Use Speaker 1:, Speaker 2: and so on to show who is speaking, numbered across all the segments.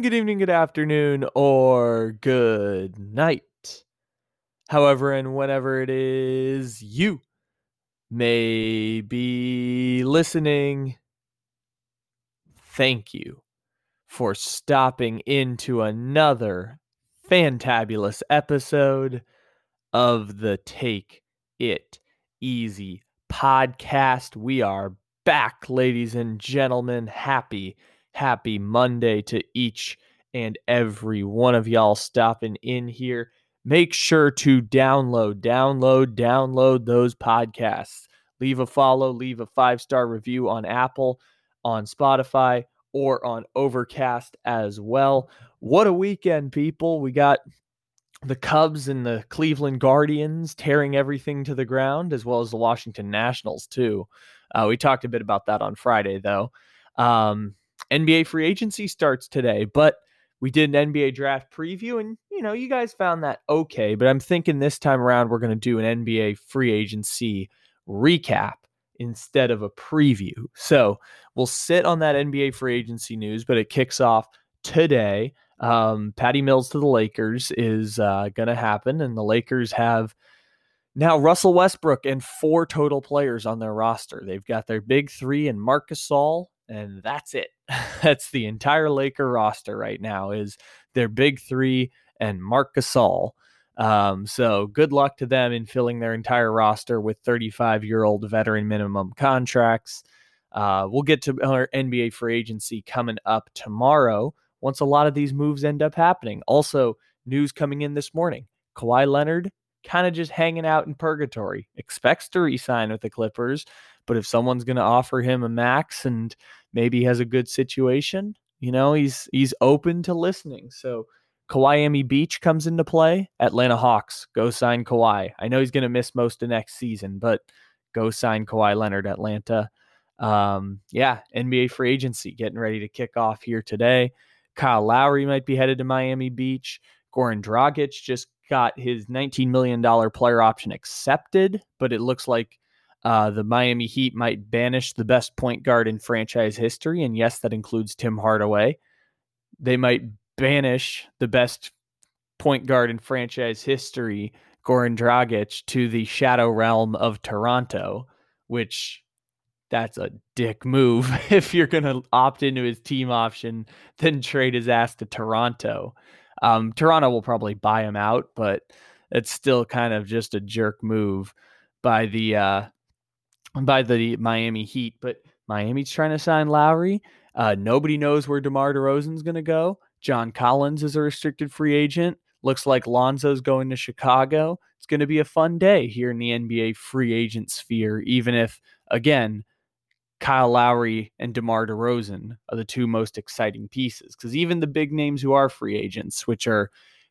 Speaker 1: Morning, good evening, good afternoon, or good night. However, and whenever it is you may be listening, thank you for stopping into another fantabulous episode of the Take It Easy podcast. We are back, ladies and gentlemen. Happy, happy Monday to each and every one of y'all stopping in here. Make sure to download, download, download those podcasts. Leave a follow, leave a five star review on Apple, on Spotify, or on Overcast as well. What a weekend, people. We got the Cubs and the Cleveland Guardians tearing everything to the ground, as well as the Washington Nationals, too. Uh, we talked a bit about that on Friday, though. Um, NBA free agency starts today, but we did an NBA draft preview, and you know, you guys found that okay. But I'm thinking this time around, we're going to do an NBA free agency recap instead of a preview. So we'll sit on that NBA free agency news, but it kicks off today. Um, Patty Mills to the Lakers is uh, going to happen, and the Lakers have now Russell Westbrook and four total players on their roster. They've got their big three and Marc Gasol, and that's it. that's the entire Laker roster right now is their big three and Marc Gasol. Um, so good luck to them in filling their entire roster with 35 year old veteran minimum contracts. Uh, we'll get to our NBA free agency coming up tomorrow once a lot of these moves end up happening. Also, news coming in this morning Kawhi Leonard kind of just hanging out in purgatory, expects to resign with the Clippers. But if someone's going to offer him a max and maybe has a good situation, you know, he's he's open to listening. So Kawhi Beach comes into play. Atlanta Hawks, go sign Kawhi. I know he's going to miss most of next season, but go sign Kawhi Leonard, Atlanta. Um, yeah, NBA free agency getting ready to kick off here today. Kyle Lowry might be headed to Miami Beach. Goran Dragic just got his $19 million player option accepted, but it looks like uh, the Miami Heat might banish the best point guard in franchise history. And yes, that includes Tim Hardaway. They might banish the best point guard in franchise history, Goran Dragic, to the shadow realm of Toronto, which that's a dick move. if you're going to opt into his team option, then trade his ass to Toronto. Um, Toronto will probably buy him out, but it's still kind of just a jerk move by the uh, by the Miami Heat. But Miami's trying to sign Lowry. Uh, nobody knows where DeMar DeRozan's going to go. John Collins is a restricted free agent. Looks like Lonzo's going to Chicago. It's going to be a fun day here in the NBA free agent sphere, even if, again, Kyle Lowry and DeMar DeRozan are the two most exciting pieces. Because even the big names who are free agents, which are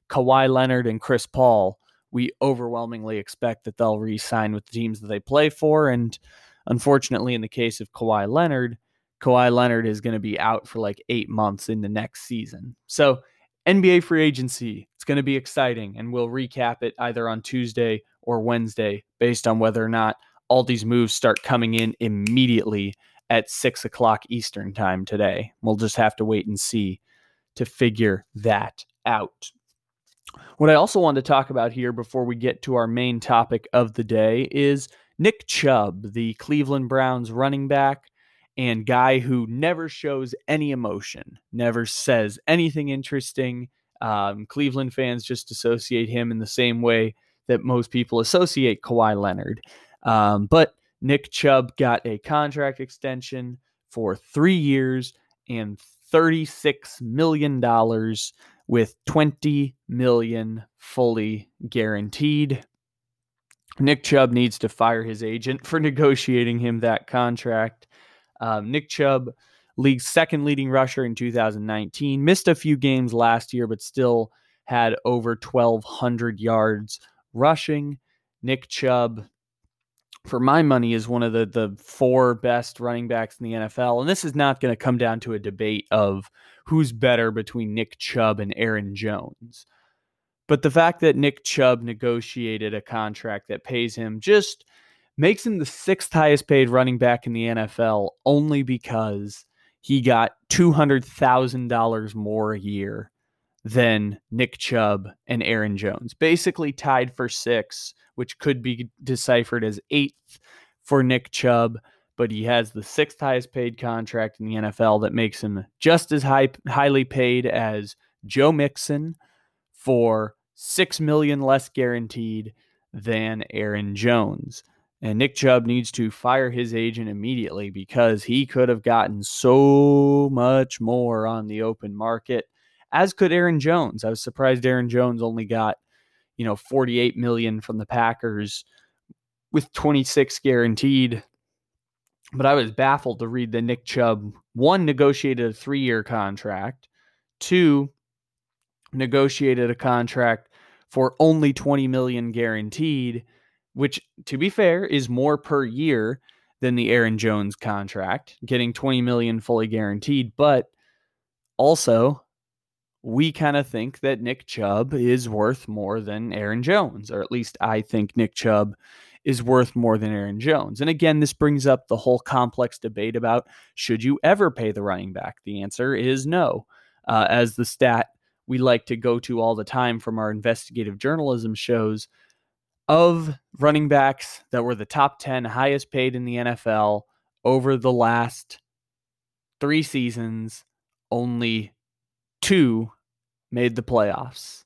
Speaker 1: Kawhi Leonard and Chris Paul, we overwhelmingly expect that they'll re sign with the teams that they play for. And unfortunately, in the case of Kawhi Leonard, Kawhi Leonard is going to be out for like eight months in the next season. So, NBA free agency, it's going to be exciting. And we'll recap it either on Tuesday or Wednesday based on whether or not all these moves start coming in immediately at six o'clock Eastern time today. We'll just have to wait and see to figure that out. What I also want to talk about here before we get to our main topic of the day is Nick Chubb, the Cleveland Browns running back and guy who never shows any emotion, never says anything interesting. Um, Cleveland fans just associate him in the same way that most people associate Kawhi Leonard. Um, but Nick Chubb got a contract extension for three years and $36 million with 20 million fully guaranteed. Nick Chubb needs to fire his agent for negotiating him that contract. Um, Nick Chubb, league's second leading rusher in 2019, missed a few games last year, but still had over 1,200 yards rushing. Nick Chubb, for my money, is one of the, the four best running backs in the NFL. And this is not going to come down to a debate of who's better between Nick Chubb and Aaron Jones. But the fact that Nick Chubb negotiated a contract that pays him just makes him the sixth highest paid running back in the NFL only because he got $200,000 more a year than Nick Chubb and Aaron Jones. Basically tied for six, which could be deciphered as eighth for Nick Chubb, but he has the sixth highest paid contract in the NFL that makes him just as high, highly paid as Joe Mixon for six million less guaranteed than Aaron Jones. And Nick Chubb needs to fire his agent immediately because he could have gotten so much more on the open market, as could Aaron Jones. I was surprised Aaron Jones only got, you know, 48 million from the Packers with 26 guaranteed. But I was baffled to read that Nick Chubb, one, negotiated a three year contract, two, negotiated a contract for only 20 million guaranteed, which to be fair is more per year than the Aaron Jones contract, getting 20 million fully guaranteed, but also we kind of think that Nick Chubb is worth more than Aaron Jones, or at least I think Nick Chubb is worth more than Aaron Jones. And again, this brings up the whole complex debate about should you ever pay the running back? The answer is no. Uh, as the stat we like to go to all the time from our investigative journalism shows of running backs that were the top 10 highest paid in the NFL over the last three seasons, only two made the playoffs.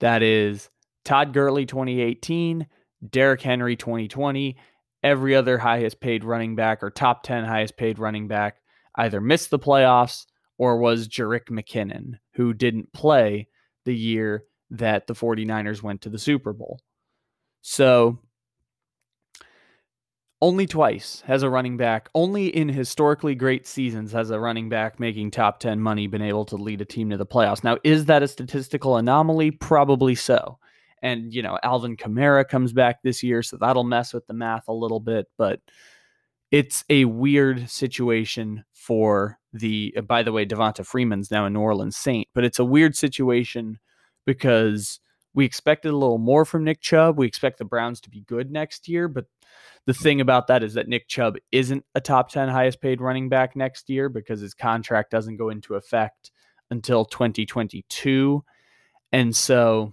Speaker 1: That is Todd Gurley 2018, Derrick Henry 2020. Every other highest paid running back or top 10 highest paid running back either missed the playoffs or was Jerick McKinnon, who didn't play the year that the 49ers went to the Super Bowl. So only twice has a running back, only in historically great seasons has a running back making top 10 money been able to lead a team to the playoffs. Now, is that a statistical anomaly? Probably so. And, you know, Alvin Kamara comes back this year, so that'll mess with the math a little bit, but it's a weird situation for the by the way devonta freeman's now a new orleans saint but it's a weird situation because we expected a little more from nick chubb. We expect the browns to be good next year but the thing about that is that nick chubb isn't a top 10 highest paid running back next year because his contract doesn't go into effect until 2022 and so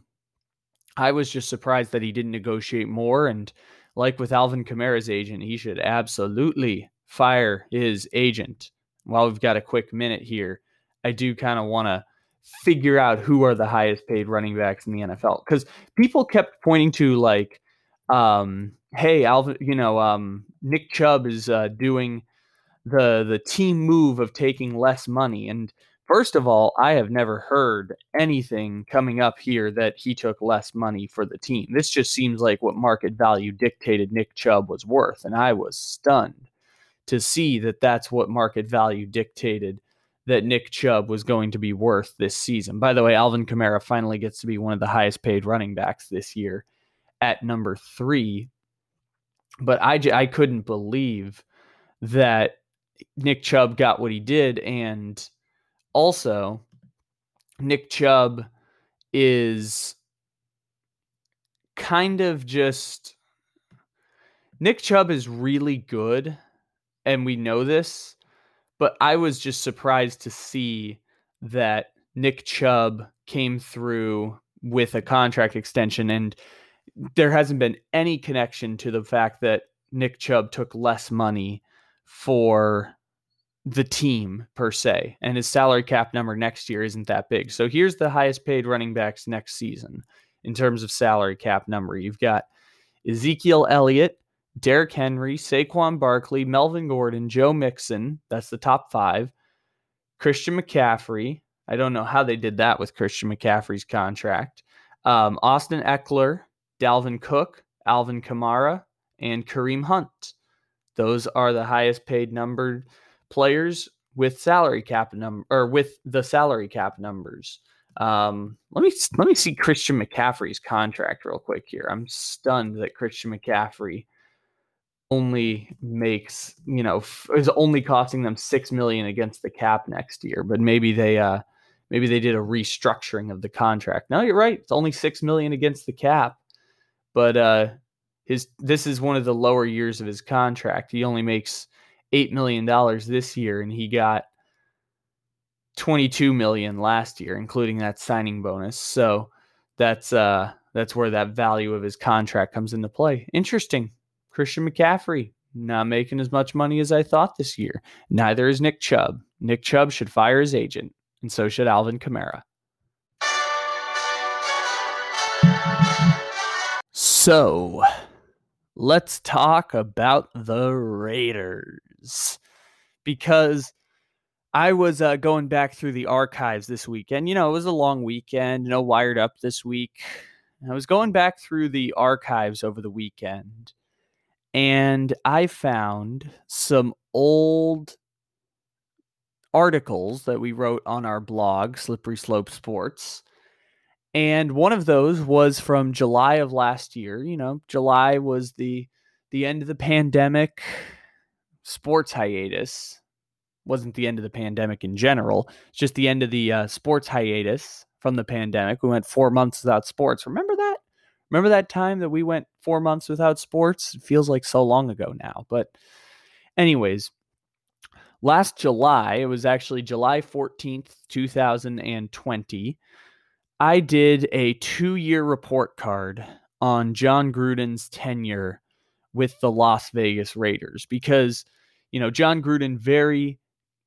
Speaker 1: i was just surprised that he didn't negotiate more and like with alvin kamara's agent he should absolutely fire his agent. While we've got a quick minute here, I do kind of want to figure out who are the highest paid running backs in the NFL because people kept pointing to like, um, hey, Alvin, you know, um, Nick Chubb is uh, doing the the team move of taking less money. And first of all, I have never heard anything coming up here that he took less money for the team. This just seems like what market value dictated Nick Chubb was worth, and I was stunned to see that that's what market value dictated that Nick Chubb was going to be worth this season. By the way, Alvin Kamara finally gets to be one of the highest paid running backs this year at number three. But I, I couldn't believe that Nick Chubb got what he did. And also, Nick Chubb is kind of just. Nick Chubb is really good and we know this, but I was just surprised to see that Nick Chubb came through with a contract extension and there hasn't been any connection to the fact that Nick Chubb took less money for the team per se and his salary cap number next year isn't that big. So here's the highest paid running backs next season in terms of salary cap number. You've got Ezekiel Elliott Derrick Henry, Saquon Barkley, Melvin Gordon, Joe Mixon. That's the top five. Christian McCaffrey, I don't know how they did that with Christian McCaffrey's contract. Um, Austin Ekeler, Dalvin Cook, Alvin Kamara, and Kareem Hunt. Those are the highest paid numbered players with salary cap number or with the salary cap numbers. Um, let me let me see Christian McCaffrey's contract real quick here. I'm stunned that Christian McCaffrey only makes you know is only costing them six million against the cap next year. But maybe they uh maybe they did a restructuring of the contract. No, you're right. It's only six million against the cap, but uh his this is one of the lower years of his contract. He only makes eight million dollars this year, and he got 22 million last year, including that signing bonus. So that's uh that's where that value of his contract comes into play. Interesting. Christian McCaffrey not making as much money as I thought this year. Neither is Nick Chubb. Nick Chubb should fire his agent, and so should Alvin Kamara. So, let's talk about the Raiders because I was uh, going back through the archives this weekend. You know, it was a long weekend, no wired up this week. I was going back through the archives over the weekend and I found some old articles that we wrote on our blog, Slippery Slope Sports. And one of those was from July of last year. You know, July was the the end of the pandemic sports hiatus wasn't the end of the pandemic in general. It's just the end of the uh, sports hiatus from the pandemic. We went four months without sports. Remember that? Remember that time that we went four months without sports? It feels like so long ago now. But, anyways, last July, it was actually July 14th, 2020. I did a two year report card on Jon Gruden's tenure with the Las Vegas Raiders because, you know, Jon Gruden very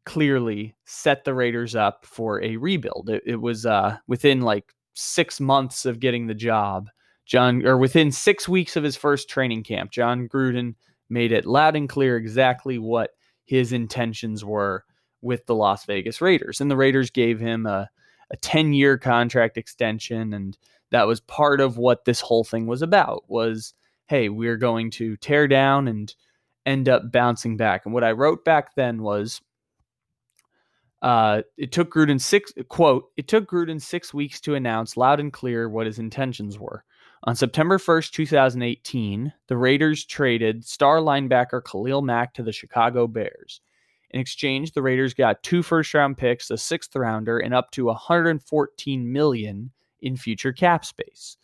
Speaker 1: clearly set the Raiders up for a rebuild. It, it was uh, within like six months of getting the job. John, or within six weeks of his first training camp, Jon Gruden made it loud and clear exactly what his intentions were with the Las Vegas Raiders. And the Raiders gave him a, a 10 year contract extension. And that was part of what this whole thing was about was, hey, we're going to tear down and end up bouncing back. And what I wrote back then was, uh, it took Gruden six quote. It took Gruden six weeks to announce loud and clear what his intentions were. On September 1st, 2018, the Raiders traded star linebacker Khalil Mack to the Chicago Bears. In exchange, the Raiders got two first-round picks, a sixth rounder, and up to 114 million in future cap space.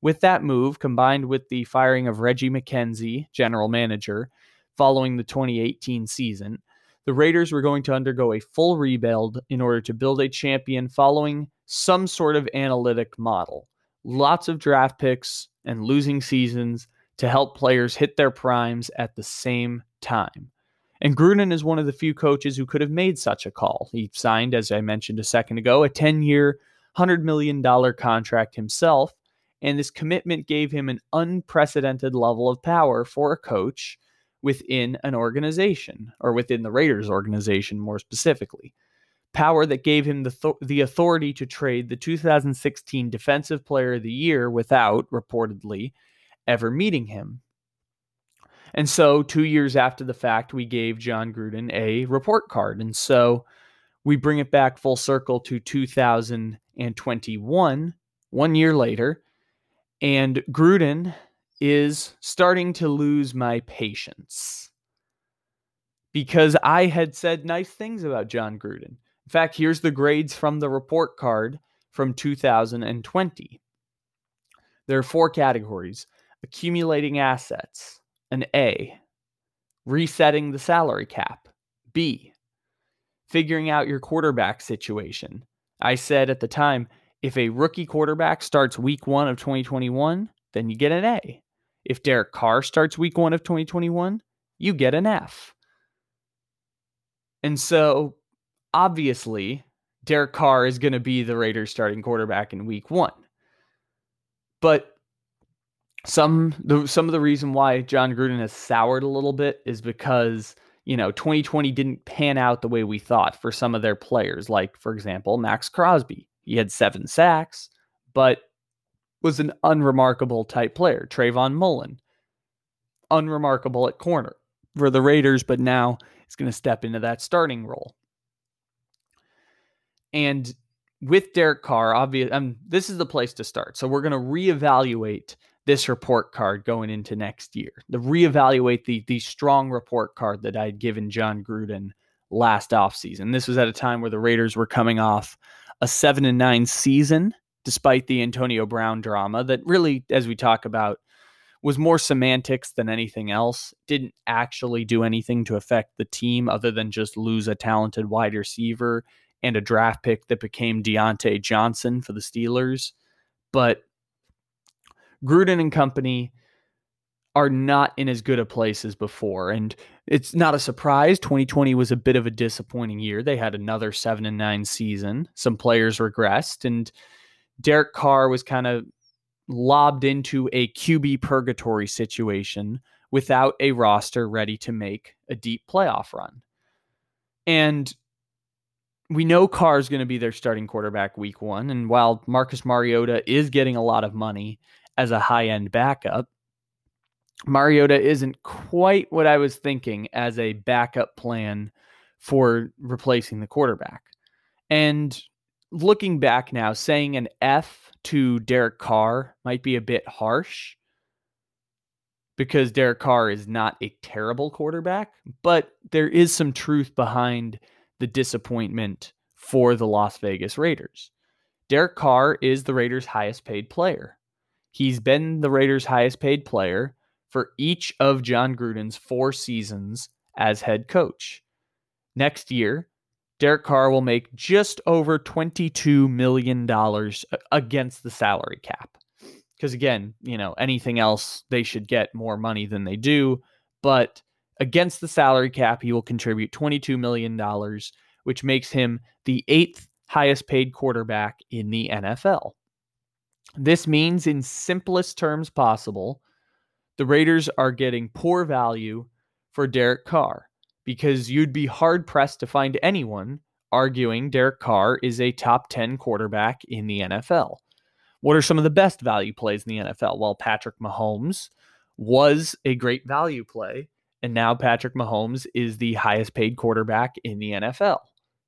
Speaker 1: With that move, combined with the firing of Reggie McKenzie, general manager, following the 2018 season, the Raiders were going to undergo a full rebuild in order to build a champion following some sort of analytic model. Lots of draft picks and losing seasons to help players hit their primes at the same time. And Gruden is one of the few coaches who could have made such a call. He signed, as I mentioned a second ago, a 10 year, $100 million contract himself. And this commitment gave him an unprecedented level of power for a coach within an organization or within the Raiders organization more specifically. Power that gave him the, th- the authority to trade the 2016 Defensive Player of the Year without, reportedly, ever meeting him. And so, two years after the fact, we gave Jon Gruden a report card. And so, we bring it back full circle to 2021, one year later. And Gruden is starting to lose my patience because I had said nice things about Jon Gruden. In fact, here's the grades from the report card from 2020. There are four categories accumulating assets, an A, resetting the salary cap, B, figuring out your quarterback situation. I said at the time, if a rookie quarterback starts week one of 2021, then you get an A. If Derek Carr starts week one of 2021, you get an F. And so obviously, Derek Carr is going to be the Raiders starting quarterback in week one. But some the some of the reason why Jon Gruden has soured a little bit is because you know, 2020 didn't pan out the way we thought for some of their players, like, for example, Maxx Crosby. He had seven sacks, but was an unremarkable type player. Trayvon Mullen, unremarkable at corner for the Raiders, but now is going to step into that starting role. And with Derek Carr, obvious, um, this is the place to start. So we're going to reevaluate this report card going into next year. The reevaluate the the strong report card that I had given Jon Gruden last offseason. This was at a time where the Raiders were coming off a seven and nine season, despite the Antonio Brown drama that really, as we talk about, was more semantics than anything else. Didn't actually do anything to affect the team other than just lose a talented wide receiver and a draft pick that became Diontae Johnson for the Steelers. But Gruden and company are not in as good a place as before. And it's not a surprise. 2020 was a bit of a disappointing year. They had another seven and nine season. Some players regressed, and Derek Carr was kind of lobbed into a QB purgatory situation without a roster ready to make a deep playoff run. And we know Carr is going to be their starting quarterback week one. And while Marcus Mariota is getting a lot of money as a high end backup, Mariota isn't quite what I was thinking as a backup plan for replacing the quarterback. And looking back now, saying an F to Derek Carr might be a bit harsh because Derek Carr is not a terrible quarterback, but there is some truth behind the disappointment for the Las Vegas Raiders. Derek Carr is the Raiders' highest paid player. He's been the Raiders' highest paid player for each of John Gruden's four seasons as head coach. Next year, Derek Carr will make just over $22 million against the salary cap. Because again, you know, anything else, they should get more money than they do. But against the salary cap, he will contribute $22 million, which makes him the eighth highest paid quarterback in the NFL. This means, in simplest terms possible, the Raiders are getting poor value for Derek Carr because you'd be hard pressed to find anyone arguing Derek Carr is a top 10 quarterback in the NFL. What are some of the best value plays in the NFL? Well, Patrick Mahomes was a great value play, and now Patrick Mahomes is the highest paid quarterback in the NFL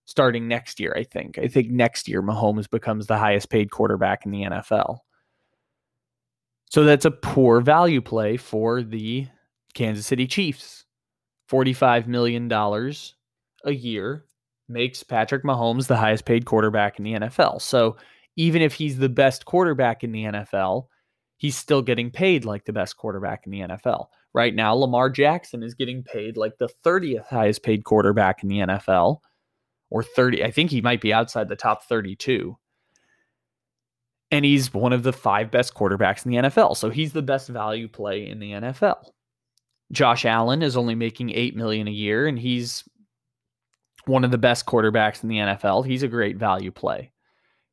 Speaker 1: starting next year, I think. I think next year Mahomes becomes the highest paid quarterback in the NFL. So that's a poor value play for the Kansas City Chiefs. $45 million a year makes Patrick Mahomes the highest paid quarterback in the NFL. So even if he's the best quarterback in the NFL, he's still getting paid like the best quarterback in the NFL. Right now, Lamar Jackson is getting paid like the 30th highest paid quarterback in the NFL, or 30. I think he might be outside the top 32 and he's one of the five best quarterbacks in the NFL. So he's the best value play in the NFL. Josh Allen is only making 8 million a year and he's one of the best quarterbacks in the NFL. He's a great value play.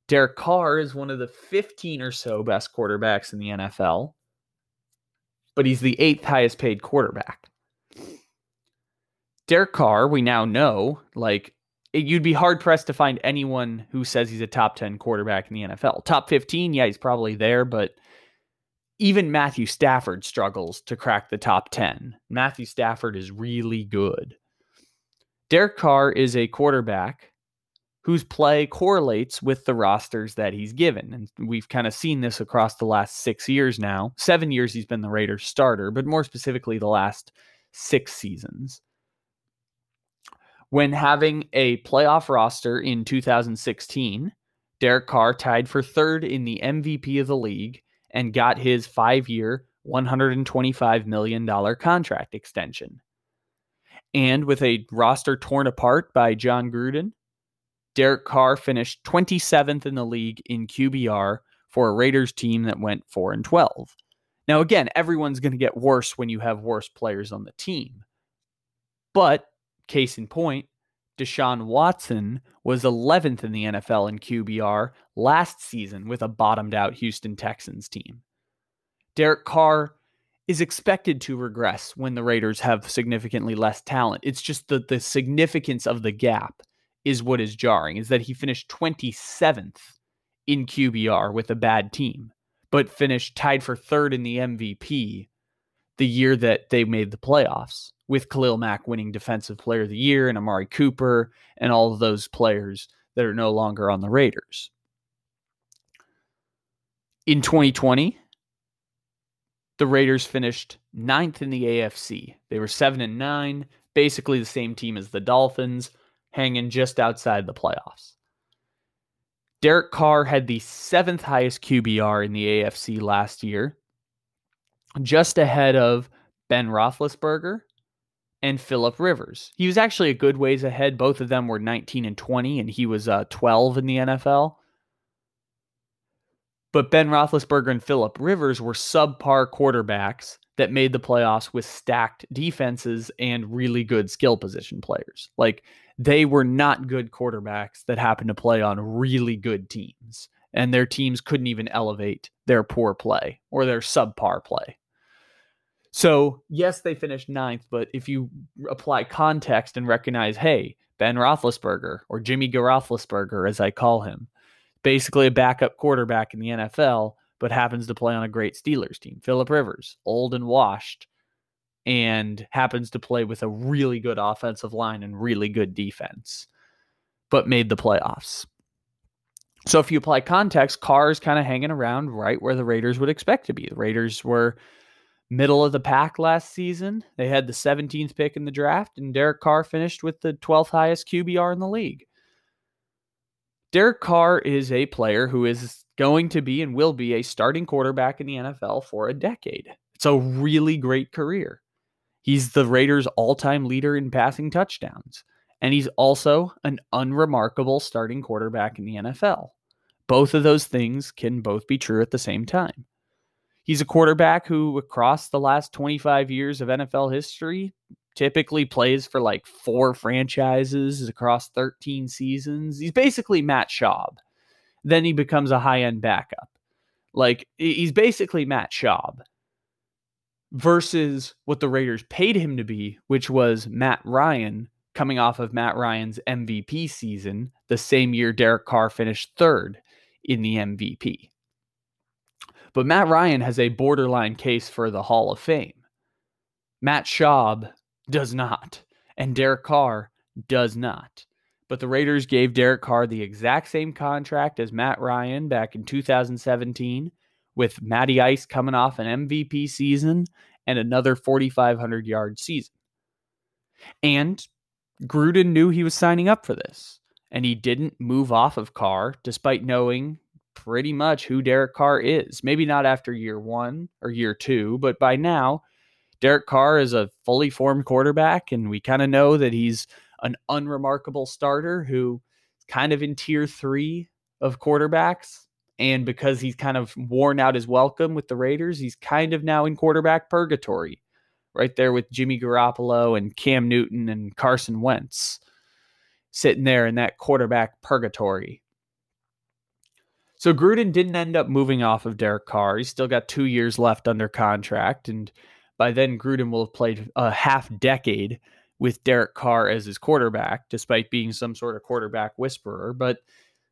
Speaker 1: Derek Carr is one of the 15 or so best quarterbacks in the NFL, but he's the eighth highest paid quarterback. Derek Carr, we now know, like you'd be hard pressed to find anyone who says he's a top 10 quarterback in the NFL. Top 15, yeah, he's probably there, but even Matthew Stafford struggles to crack the top 10. Matthew Stafford is really good. Derek Carr is a quarterback whose play correlates with the rosters that he's given. And we've kind of seen this across the last six years now. Seven years he's been the Raiders starter, but more specifically, the last six seasons when having a playoff roster in 2016, Derek Carr tied for third in the MVP of the league and got his five year, $125 million contract extension. And with a roster torn apart by Jon Gruden, Derek Carr finished 27th in the league in QBR for a Raiders team that went 4 and 12. Now again, everyone's going to get worse when you have worse players on the team. But Case in point, Deshaun Watson was 11th in the NFL in QBR last season with a bottomed out Houston Texans team. Derek Carr is expected to regress when the Raiders have significantly less talent. It's just that the significance of the gap is what is jarring, is that he finished 27th in QBR with a bad team, but finished tied for third in the MVP the year that they made the playoffs, with Khalil Mack winning Defensive Player of the Year and Amari Cooper and all of those players that are no longer on the Raiders. In 2020, the Raiders finished ninth in the AFC. They were seven and nine, basically the same team as the Dolphins, hanging just outside the playoffs. Derek Carr had the seventh highest QBR in the AFC last year, just ahead of Ben Roethlisberger and Philip Rivers. He was actually a good ways ahead. Both of them were 19 and 20, and he was uh, 12 in the NFL. But Ben Roethlisberger and Philip Rivers were subpar quarterbacks that made the playoffs with stacked defenses and really good skill position players. Like they were not good quarterbacks that happened to play on really good teams, and their teams couldn't even elevate their poor play or their subpar play. So, yes, they finished ninth, but if you apply context and recognize, hey, Ben Roethlisberger or Jimmy Garothlisberger, as I call him, basically a backup quarterback in the NFL, but happens to play on a great Steelers team. Philip Rivers, old and washed, and happens to play with a really good offensive line and really good defense, but made the playoffs. So if you apply context, Carr is kind of hanging around right where the Raiders would expect to be. The Raiders were middle of the pack last season. They had the 17th pick in the draft, and Derek Carr finished with the 12th highest QBR in the league. Derek Carr is a player who is going to be and will be a starting quarterback in the NFL for a decade. It's a really great career. He's the Raiders' all time leader in passing touchdowns, and he's also an unremarkable starting quarterback in the NFL. Both of those things can both be true at the same time. He's a quarterback who, across the last 25 years of NFL history, typically plays for like four franchises across 13 seasons. He's basically Matt Schaub. Then he becomes a high end backup. Like he's basically Matt Schaub versus what the Raiders paid him to be, which was Matt Ryan coming off of Matt Ryan's MVP season, the same year Derek Carr finished third in the MVP. But Matt Ryan has a borderline case for the Hall of Fame. Matt Schaub does not, and Derek Carr does not. But the Raiders gave Derek Carr the exact same contract as Matt Ryan back in 2017, with Matty Ice coming off an MVP season and another 4,500 yard season. And Gruden knew he was signing up for this, and he didn't move off of Carr despite knowing pretty much who Derek Carr is. Maybe not after year one or year two, but by now, Derek Carr is a fully formed quarterback, and we kind of know that he's an unremarkable starter who kind of in tier three of quarterbacks. And because he's kind of worn out his welcome with the Raiders, he's kind of now in quarterback purgatory, right there with Jimmy Garoppolo and Cam Newton and Carson Wentz sitting there in that quarterback purgatory. So Gruden didn't end up moving off of Derek Carr. He's still got two years left under contract. And by then, Gruden will have played a half decade with Derek Carr as his quarterback, despite being some sort of quarterback whisperer. But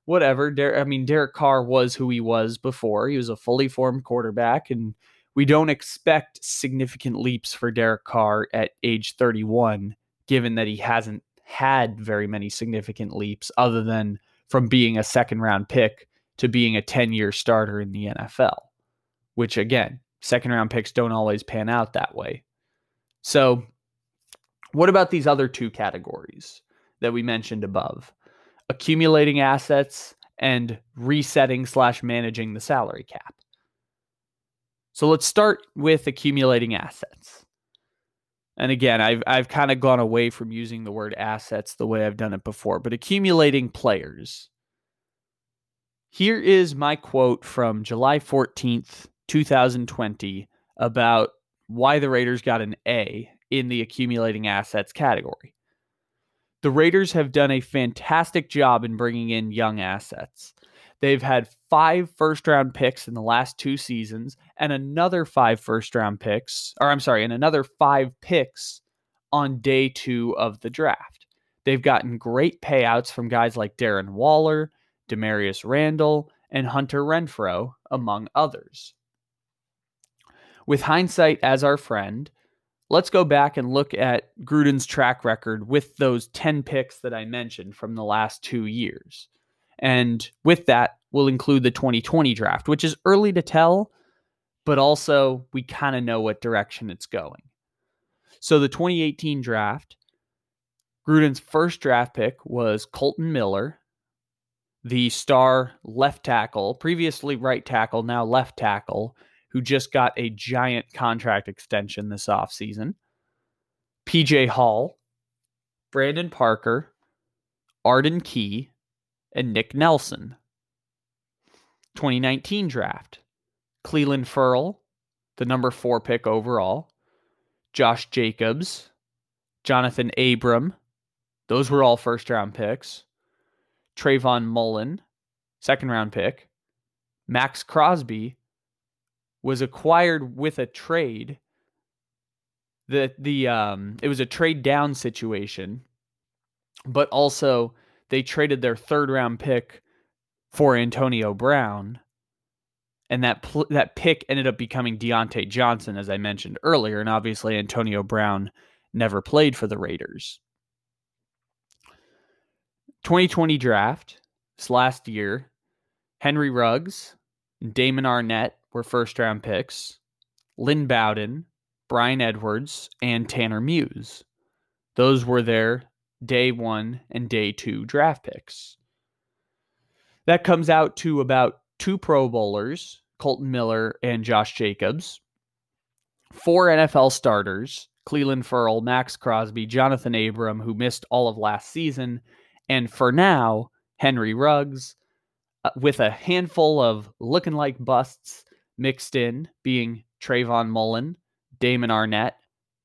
Speaker 1: whatever. Der- I mean, Derek Carr was who he was before. He was a fully formed quarterback, and we don't expect significant leaps for Derek Carr at age 31, given that he hasn't had very many significant leaps other than from being a second round pick to being a 10 year starter in the NFL, which again, second round picks don't always pan out that way. So, what about these other two categories that we mentioned above? Accumulating assets and resetting slash managing the salary cap. So let's start with accumulating assets. And again, I've I've kind of gone away from using the word assets the way I've done it before, but accumulating players. Here is my quote from July 14th, 2020 about why the Raiders got an A in the accumulating assets category. The Raiders have done a fantastic job in bringing in young assets. They've had five first round picks in the last two seasons and another five first round picks, or I'm sorry, and another five picks on day two of the draft. They've gotten great payouts from guys like Darren Waller, Damarious Randall, and Hunter Renfrow, among others. With hindsight as our friend, let's go back and look at Gruden's track record with those 10 picks that I mentioned from the last two years. And with that, we'll include the 2020 draft, which is early to tell, but also we kind of know what direction it's going. So the 2018 draft, Gruden's first draft pick was Kolton Miller, the star left tackle, previously right tackle, now left tackle, who just got a giant contract extension this offseason. PJ Hall, Brandon Parker, Arden Key, and Nick Nelson. 2019 draft Clelin Ferrell, the number four pick overall, Josh Jacobs, Johnathan Abram, those were all first round picks. Trayvon Mullen, second round pick. Maxx Crosby was acquired with a trade. The the um it was a trade down situation, but also they traded their third round pick for Antonio Brown, and that pl- that pick ended up becoming Diontae Johnson, as I mentioned earlier, and obviously Antonio Brown never played for the Raiders. 2020 draft, this last year, Henry Ruggs, Damon Arnette were first round picks, Lynn Bowden, Bryan Edwards, and Tanner Muse. Those were their day one and day two draft picks. That comes out to about two Pro Bowlers, Kolton Miller and Josh Jacobs, four NFL starters, Clelin Ferrell, Maxx Crosby, Johnathan Abram, who missed all of last season, and for now, Henry Ruggs, uh, with a handful of looking like busts mixed in, being Trayvon Mullen, Damon Arnette,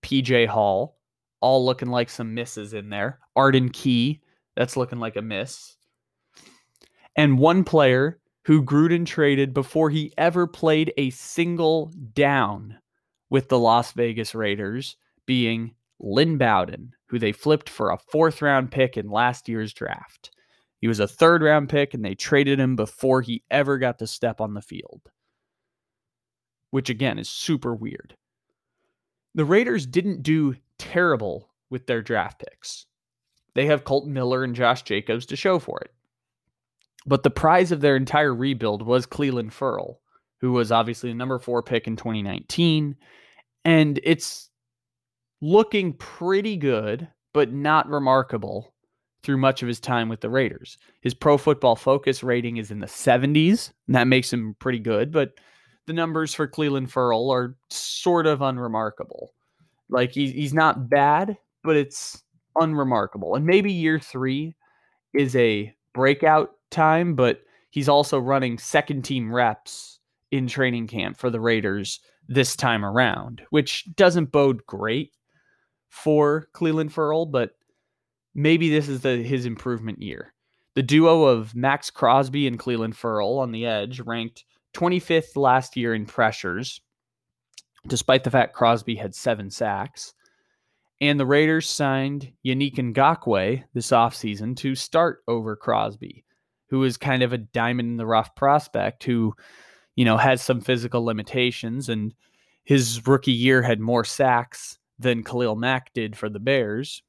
Speaker 1: PJ Hall, all looking like some misses in there. Arden Key, that's looking like a miss. And one player who Gruden traded before he ever played a single down with the Las Vegas Raiders, being Lynn Bowden, who they flipped for a fourth round pick in last year's draft. He was a third round pick and they traded him before he ever got to step on the field, which again is super weird. The Raiders didn't do terrible with their draft picks. They have Kolton Miller and Josh Jacobs to show for it. But the prize of their entire rebuild was Clelin Ferrell, who was obviously the number four pick in 2019. And it's looking pretty good, but not remarkable through much of his time with the Raiders. His pro football focus rating is in the 70s, and that makes him pretty good, but the numbers for Clelin Ferrell are sort of unremarkable. Like he's he's not bad, but it's unremarkable. And maybe year three is a breakout time, but he's also running second team reps in training camp for the Raiders this time around, which doesn't bode great for Clelin Ferrell, but maybe this is the his improvement year. The duo of Maxx Crosby and Clelin Ferrell on the edge ranked 25th last year in pressures, despite the fact Crosby had seven sacks. And the Raiders signed Yannick Ngakoue this offseason to start over Crosby, who is kind of a diamond in the rough prospect who, you know, has some physical limitations and his rookie year had more sacks than Khalil Mack did for the Bears.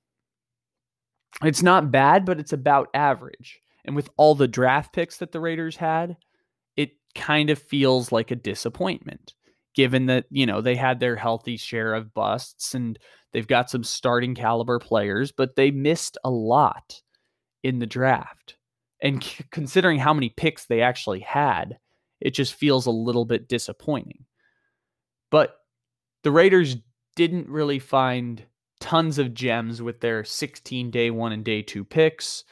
Speaker 1: It's not bad, but it's about average. And with all the draft picks that the Raiders had, kind of feels like a disappointment, given that, you know, they had their healthy share of busts and they've got some starting caliber players, but they missed a lot in the draft. And c- considering how many picks they actually had, it just feels a little bit disappointing. But the Raiders didn't really find tons of gems with their 16 day one and day two picks.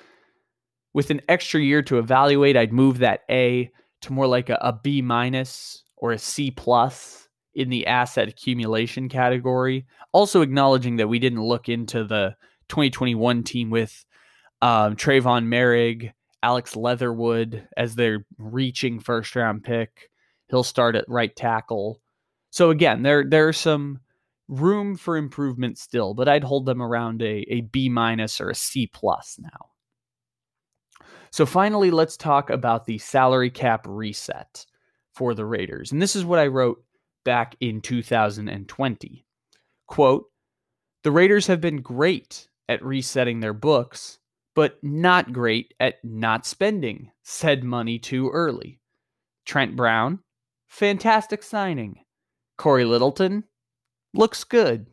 Speaker 1: With an extra year to evaluate, I'd move that A to more like a, a B minus or a C plus in the asset accumulation category. Also acknowledging that we didn't look into the 2021 team with um, Trevon Moehrig, Alex Leatherwood as their reaching first round pick. He'll start at right tackle. So again, there there's some room for improvement still, but I'd hold them around a, a B minus or a C plus now. So finally, let's talk about the salary cap reset for the Raiders. And this is what I wrote back in 2020. Quote, the Raiders have been great at resetting their books, but not great at not spending said money too early. Trent Brown, fantastic signing. Cory Littleton, looks good.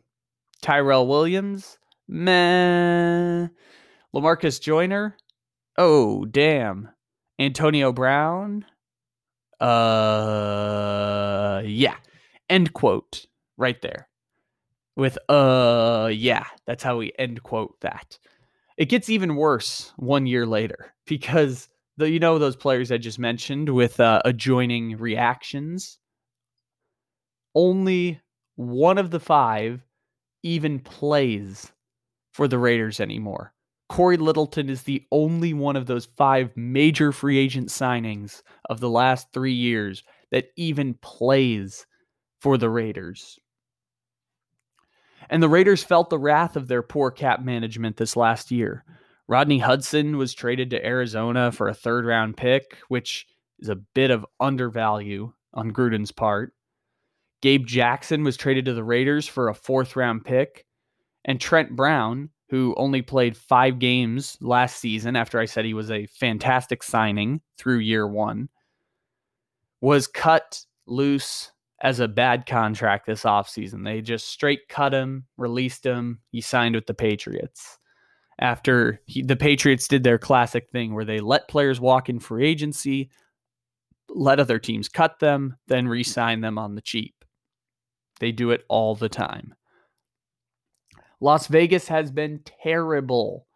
Speaker 1: Tyrell Williams, meh. Lamarcus Joyner, oh, damn. Antonio Brown, uh, yeah. End quote right there. With, uh, yeah. That's how we end quote that. It gets even worse one year later because the, you know, those players I just mentioned with uh, adjoining reactions. Only one of the five even plays for the Raiders anymore. Cory Littleton is the only one of those five major free agent signings of the last three years that even plays for the Raiders. And the Raiders felt the wrath of their poor cap management this last year. Rodney Hudson was traded to Arizona for a third round pick, which is a bit of undervalue on Gruden's part. Gabe Jackson was traded to the Raiders for a fourth round pick. And Trent Brown, who only played five games last season after I said he was a fantastic signing through year one, was cut loose as a bad contract this offseason. They just straight cut him, released him. He signed with the Patriots. After he, the Patriots did their classic thing where they let players walk in free agency, let other teams cut them, then re sign them on the cheap. They do it all the time. Las Vegas has been terrible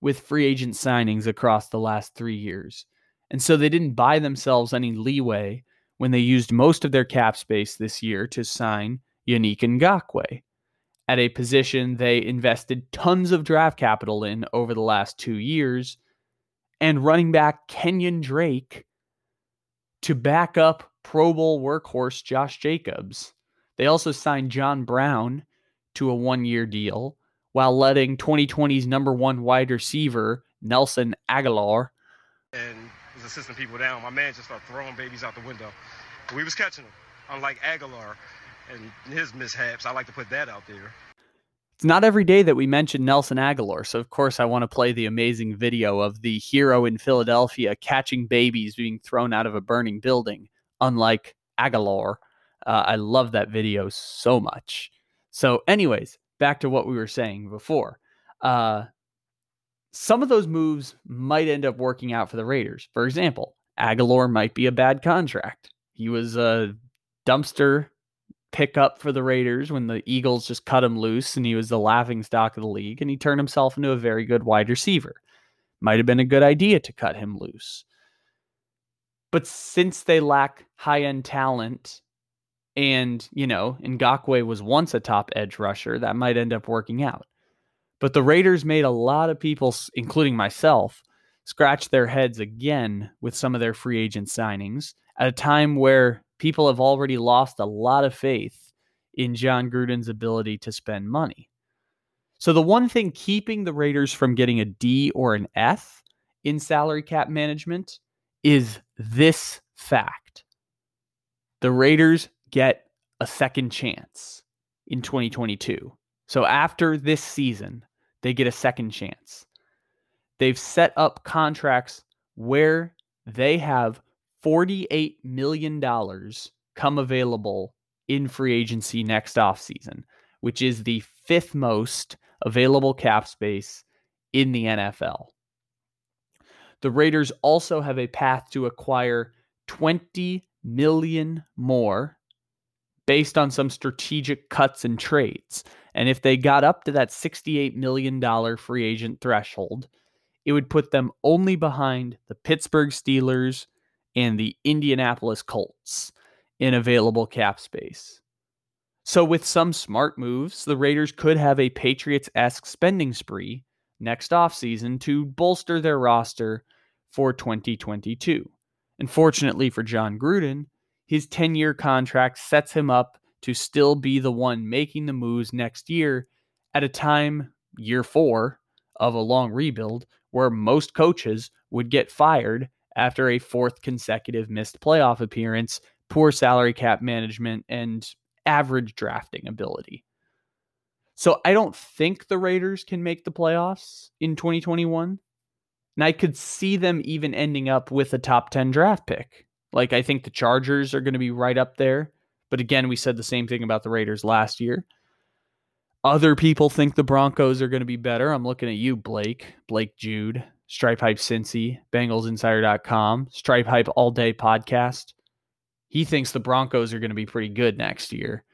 Speaker 1: with free agent signings across the last three years. And so they didn't buy themselves any leeway when they used most of their cap space this year to sign Yannick Ngakoue at a position they invested tons of draft capital in over the last two years, and running back Kenyon Drake to back up Pro Bowl workhorse Josh Jacobs. They also signed John Brown to a one year deal while letting 2020's number one wide receiver, Nelson Agholor.
Speaker 2: and was assisting people down. My man just started throwing babies out the window. We was catching them, unlike Agholor and his mishaps. I like to put that out there.
Speaker 1: It's not every day that we mention Nelson Agholor, so of course I want to play the amazing video of the hero in Philadelphia catching babies being thrown out of a burning building, unlike Agholor. Uh, I love that video so much. So, anyways, back to what we were saying before. Uh, some of those moves might end up working out for the Raiders. For example, Agholor might be a bad contract. He was a dumpster pickup for the Raiders when the Eagles just cut him loose and he was the laughing stock of the league and he turned himself into a very good wide receiver. Might have been a good idea to cut him loose. But since they lack high end talent and, you know, Ngakoue was once a top edge rusher. That might end up working out. But the Raiders made a lot of people, including myself, scratch their heads again with some of their free agent signings at a time where people have already lost a lot of faith in Jon Gruden's ability to spend money. So the one thing keeping the Raiders from getting a D or an F in salary cap management is this fact. The Raiders get a second chance in 2022. So after this season, they get a second chance. They've set up contracts where they have $48 million come available in free agency next offseason, which is the fifth most available cap space in the NFL. The Raiders also have a path to acquire 20 million more based on some strategic cuts and trades. And if they got up to that $68 million free agent threshold, it would put them only behind the Pittsburgh Steelers and the Indianapolis Colts in available cap space. So, with some smart moves, the Raiders could have a Patriots esque spending spree next offseason to bolster their roster for 2022. And fortunately for Jon Gruden, his 10 year contract sets him up to still be the one making the moves next year at a time, year four, of a long rebuild where most coaches would get fired after a fourth consecutive missed playoff appearance, poor salary cap management, and average drafting ability. So I don't think the Raiders can make the playoffs in 2021. And I could see them even ending up with a top 10 draft pick. Like I think the Chargers are going to be right up there. But again, we said the same thing about the Raiders last year. Other people think the Broncos are going to be better. I'm looking at you, Blake, Blake Jude, Stripe Hype Cincy, BengalsInsider.com, Stripe Hype All Day Podcast. He thinks the Broncos are going to be pretty good next year.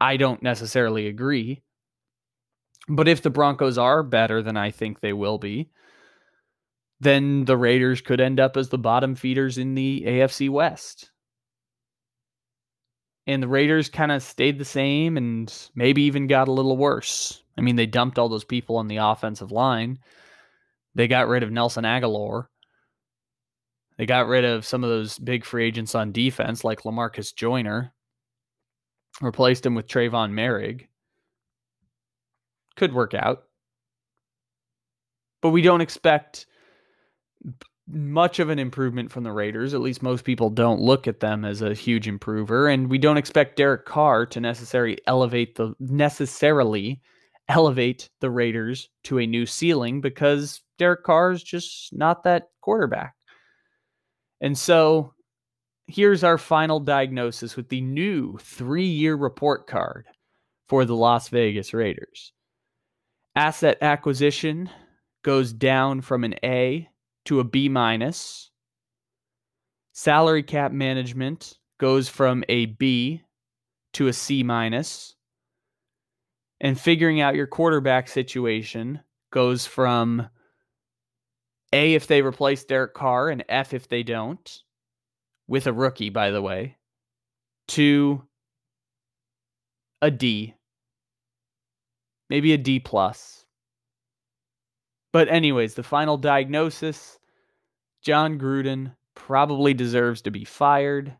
Speaker 1: I don't necessarily agree. But if the Broncos are better than I think they will be, then the Raiders could end up as the bottom feeders in the AFC West. And the Raiders kind of stayed the same and maybe even got a little worse. I mean, they dumped all those people on the offensive line. They got rid of Nelson Agholor. They got rid of some of those big free agents on defense, like Lamarcus Joyner. Replaced him with Trevon Moehrig. Could work out. But we don't expect much of an improvement from the Raiders. At least most people don't look at them as a huge improver, and we don't expect Derek Carr to necessarily elevate the necessarily elevate the Raiders to a new ceiling because Derek Carr is just not that quarterback. And so here's our final diagnosis with the new three year report card for the Las Vegas Raiders. Asset acquisition goes down from an A to a B minus. Salary cap management goes from a B to a C minus. And figuring out your quarterback situation goes from A if they replace Derek Carr and F if they don't, with a rookie, by the way, to a D, maybe a D plus. But, anyways, the final diagnosis Jon Gruden probably deserves to be fired,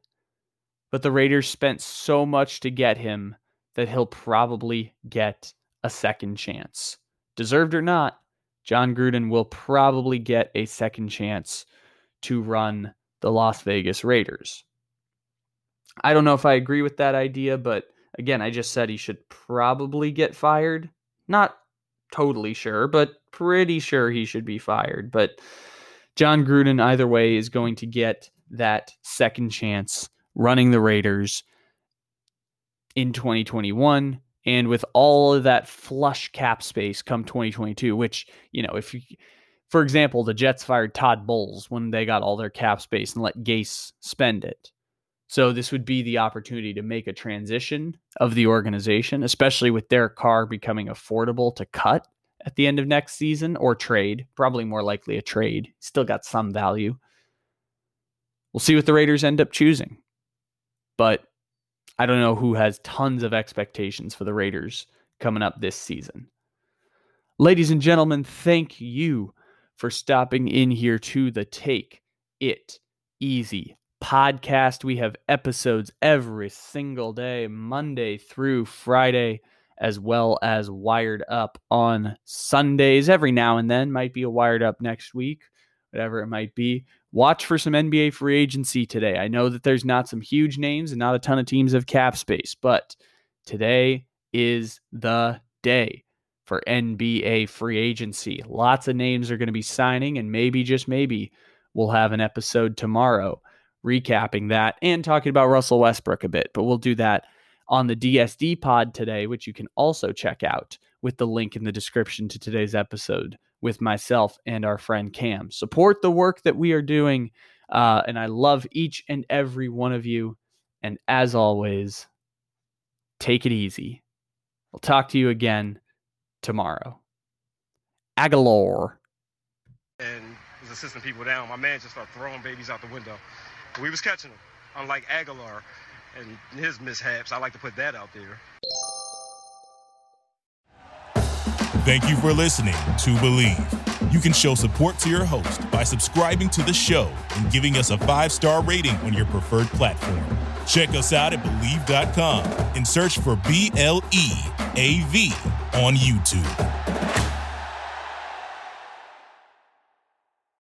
Speaker 1: but the Raiders spent so much to get him that he'll probably get a second chance. Deserved or not, Jon Gruden will probably get a second chance to run the Las Vegas Raiders. I don't know if I agree with that idea, but again, I just said he should probably get fired. Not totally sure, but pretty sure he should be fired. But Jon Gruden, either way, is going to get that second chance running the Raiders in 2021. And with all of that flush cap space come 2022, which, you know, if you, for example, the Jets fired Todd Bowles when they got all their cap space and let Gase spend it. So this would be the opportunity to make a transition of the organization, especially with Derek Carr becoming affordable to cut at the end of next season or trade. Probably more likely a trade. Still got some value. We'll see what the Raiders end up choosing. But I don't know who has tons of expectations for the Raiders coming up this season. Ladies and gentlemen, thank you for stopping in here to the Take It Easy podcast. We have episodes every single day, Monday through Friday as well as Wired Up on Sundays. Every now and then might be a Wired Up next week, whatever it might be. Watch for some NBA free agency today. I know that there's not some huge names and not a ton of teams of cap space, but today is the day for NBA free agency. Lots of names are going to be signing, and maybe, just maybe, we'll have an episode tomorrow recapping that and talking about Russell Westbrook a bit, but we'll do that on the DSD pod today, which you can also check out with the link in the description to today's episode with myself and our friend Cam. Support the work that we are doing. Uh, and I love each and every one of you. And as always, take it easy. We'll talk to you again tomorrow. Agholor.
Speaker 2: And was assisting people down. My man just started throwing babies out the window. We was catching them, unlike Agholor and his mishaps. I like to put that out there.
Speaker 3: Thank you for listening to Bleav. You can show support to your host by subscribing to the show and giving us a five star rating on your preferred platform. Check us out at Bleav.com and search for B L E A V on YouTube.